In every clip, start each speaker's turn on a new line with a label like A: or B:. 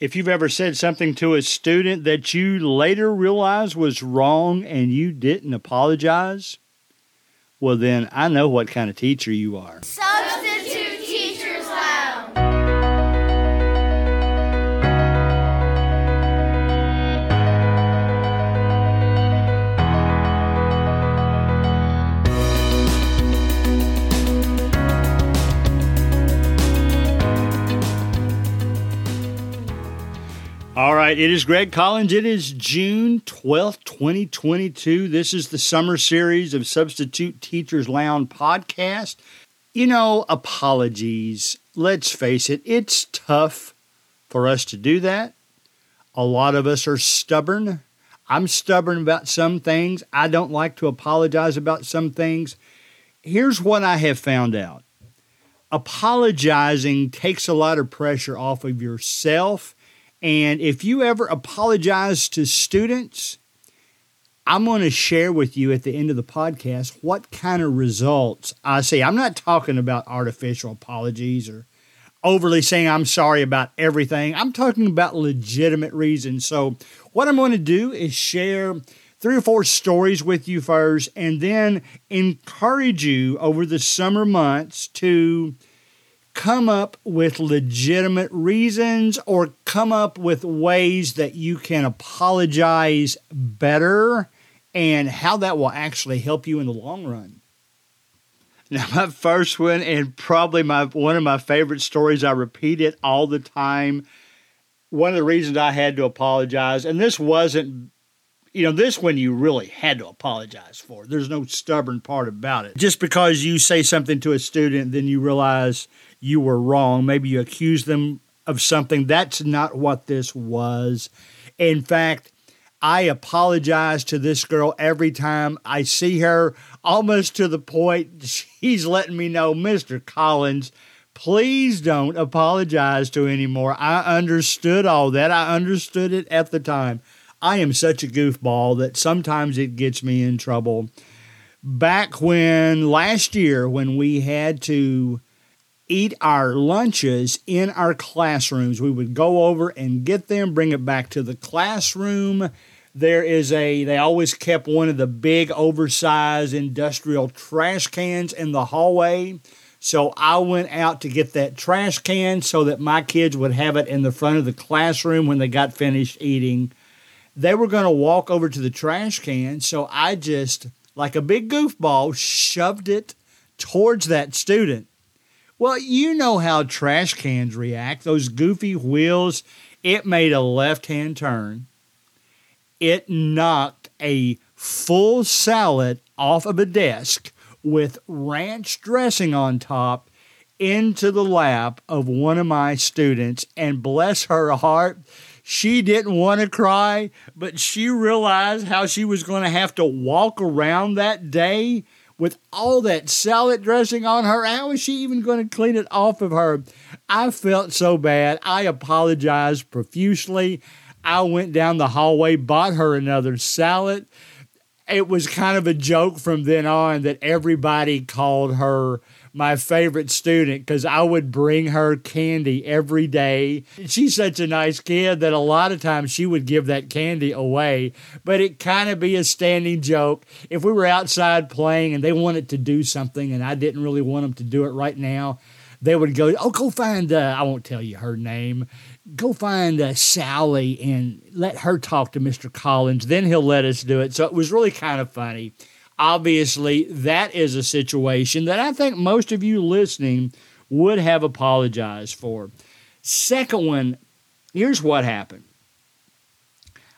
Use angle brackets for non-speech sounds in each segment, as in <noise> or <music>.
A: If you've ever said something to a student that you later realized was wrong and you didn't apologize, well, then I know what kind of teacher you are.
B: Substitute
A: right, it is Greg Collins. It is June 12th, 2022. This is the summer series of Substitute Teachers Lounge podcast. You know, apologies. Let's face it, it's tough for us to do that. A lot of us are stubborn. I'm stubborn about some things. I don't like to apologize about some things. Here's what I have found out apologizing takes a lot of pressure off of yourself and if you ever apologize to students, I'm going to share with you at the end of the podcast what kind of results I see. I'm not talking about artificial apologies or overly saying I'm sorry about everything. I'm talking about legitimate reasons. So, what I'm going to do is share three or four stories with you first and then encourage you over the summer months to come up with legitimate reasons or come up with ways that you can apologize better and how that will actually help you in the long run. Now, my first one, and probably my one of my favorite stories, I repeat it all the time. One of the reasons I had to apologize, and this wasn't, you know, this one you really had to apologize for. There's no stubborn part about it. Just because you say something to a student, then you realize you were wrong. Maybe you accused them of something. That's not what this was. In fact, I apologize to this girl every time I see her, almost to the point <laughs> she's letting me know, Mr. Collins, please don't apologize to anymore. I understood all that. I understood it at the time. I am such a goofball that sometimes it gets me in trouble. Back when last year, when we had to eat our lunches in our classrooms. We would go over and get them, bring it back to the classroom. There is a, they always kept one of the big oversized industrial trash cans in the hallway. So I went out to get that trash can so that my kids would have it in the front of the classroom when they got finished eating. They were going to walk over to the trash can. So I just, like a big goofball, shoved it towards that student well, you know how trash cans react. Those goofy wheels, it made a left hand turn. It knocked a full salad off of a desk with ranch dressing on top into the lap of one of my students. And bless her heart, she didn't want to cry, but she realized how she was going to have to walk around that day with all that salad dressing on her. How is she even going to clean it off of her? I felt so bad. I apologized profusely. I went down the hallway, bought her another salad. It was kind of a joke from then on that everybody called her my favorite student because I would bring her candy every day. She's such a nice kid that a lot of times she would give that candy away, but it kind of be a standing joke. If we were outside playing and they wanted to do something and I didn't really want them to do it right now, they would go, Oh, go find, uh, I won't tell you her name. Go find uh, Sally and let her talk to Mr. Collins. Then he'll let us do it. So it was really kind of funny obviously that is a situation that I think most of you listening would have apologized for. Second one, here's what happened.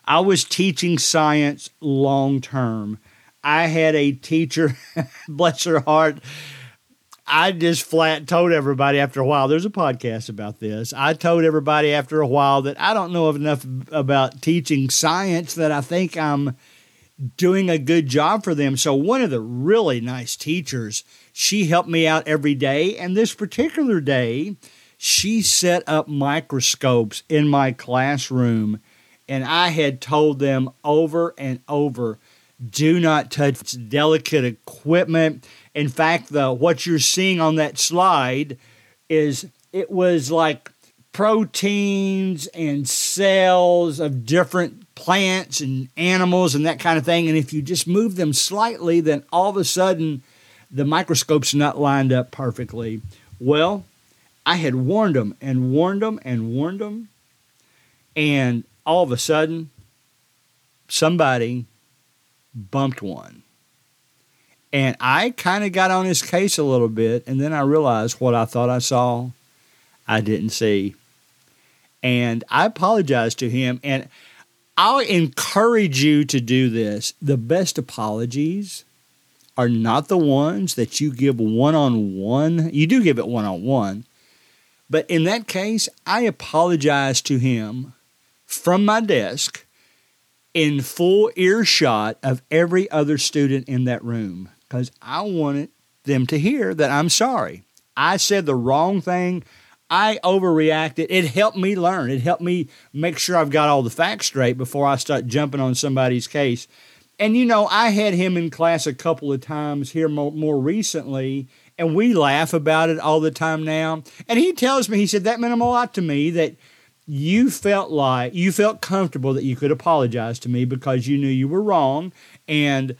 A: I was teaching science long term. I had a teacher, <laughs> bless her heart, I just flat told everybody after a while, there's a podcast about this. I told everybody after a while that I don't know enough about teaching science that I think I'm doing a good job for them. So, one of the really nice teachers, she helped me out every day. And this particular day, she set up microscopes in my classroom. And I had told them over and over do not touch delicate equipment. In fact, the what you're seeing on that slide is it was like proteins and cells of different plants and animals and that kind of thing. And if you just move them slightly, then all of a sudden the microscope's not lined up perfectly. Well, I had warned them and warned them and warned them. And all of a sudden, somebody bumped one. And I kind of got on his case a little bit, and then I realized what I thought I saw, I didn't see. And I apologized to him, and I'll encourage you to do this. The best apologies are not the ones that you give one on one. You do give it one on one. But in that case, I apologize to him from my desk in full earshot of every other student in that room because I wanted them to hear that I'm sorry. I said the wrong thing. I overreacted. It helped me learn. It helped me make sure I've got all the facts straight before I start jumping on somebody's case. And you know, I had him in class a couple of times here more, more recently, and we laugh about it all the time now. And he tells me, he said, that meant a lot to me that you felt like you felt comfortable that you could apologize to me because you knew you were wrong. And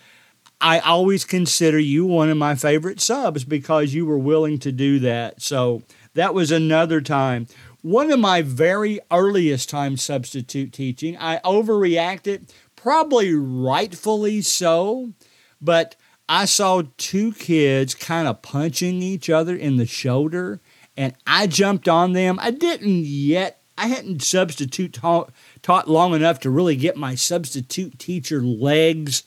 A: I always consider you one of my favorite subs because you were willing to do that. So that was another time. One of my very earliest time substitute teaching, I overreacted probably rightfully so, but I saw two kids kind of punching each other in the shoulder, and I jumped on them. I didn't yet, I hadn't substitute taught, taught long enough to really get my substitute teacher legs.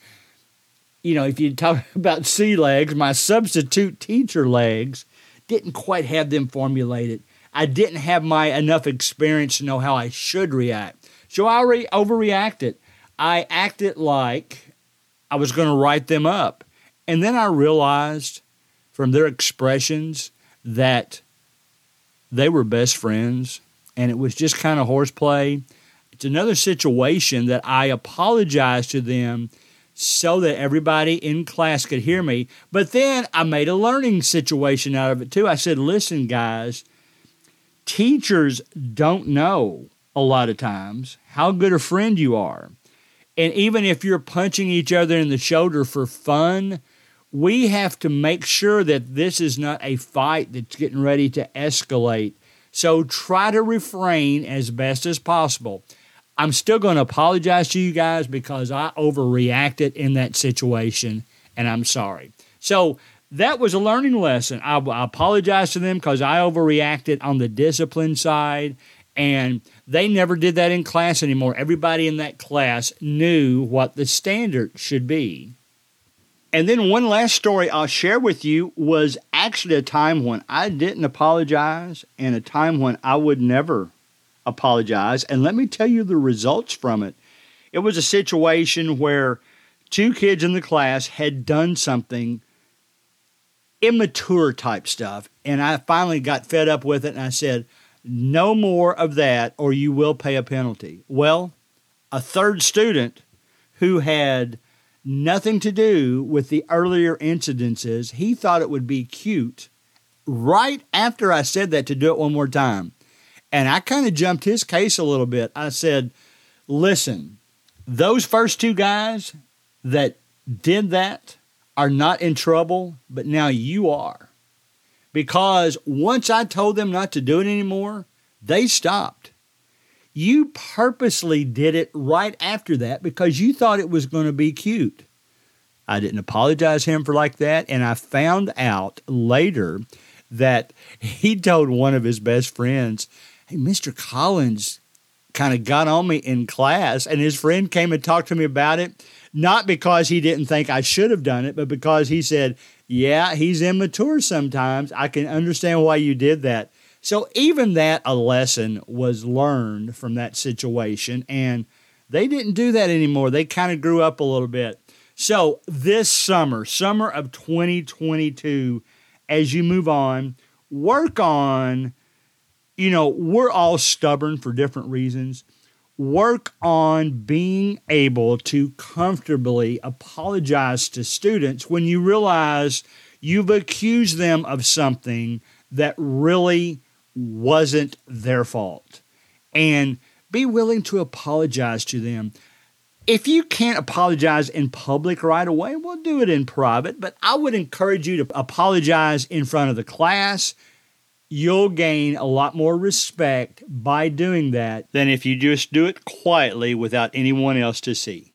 A: You know, if you talk <laughs> about sea legs, my substitute teacher legs didn't quite have them formulated. I didn't have my enough experience to know how I should react. So I re- overreacted. I acted like I was going to write them up. And then I realized from their expressions that they were best friends and it was just kind of horseplay. It's another situation that I apologized to them so that everybody in class could hear me. But then I made a learning situation out of it too. I said, listen, guys, teachers don't know a lot of times how good a friend you are. And even if you're punching each other in the shoulder for fun, we have to make sure that this is not a fight that's getting ready to escalate. So try to refrain as best as possible. I'm still going to apologize to you guys because I overreacted in that situation, and I'm sorry. So that was a learning lesson. I, I apologize to them because I overreacted on the discipline side, and they never did that in class anymore. Everybody in that class knew what the standard should be. And then one last story I'll share with you was actually a time when I didn't apologize and a time when I would never apologize. And let me tell you the results from it. It was a situation where two kids in the class had done something immature type stuff. And I finally got fed up with it and I said, no more of that or you will pay a penalty. Well, a third student who had nothing to do with the earlier incidences, he thought it would be cute right after I said that to do it one more time. And I kind of jumped his case a little bit. I said, listen, those first two guys that did that are not in trouble, but now you are. Because once I told them not to do it anymore, they stopped. You purposely did it right after that because you thought it was going to be cute. I didn't apologize him for like that, and I found out later that he told one of his best friends, "Hey, Mr. Collins kind of got on me in class, and his friend came and talked to me about it, not because he didn't think I should have done it, but because he said, "Yeah, he's immature sometimes. I can understand why you did that." So even that a lesson was learned from that situation and they didn't do that anymore. They kind of grew up a little bit. So this summer, summer of 2022, as you move on, work on, you know, we're all stubborn for different reasons. Work on being able to comfortably apologize to students when you realize you've accused them of something that really wasn't their fault. And be willing to apologize to them. If you can't apologize in public right away, we'll do it in private. But I would encourage you to apologize in front of the class. You'll gain a lot more respect by doing that than if you just do it quietly without anyone else to see.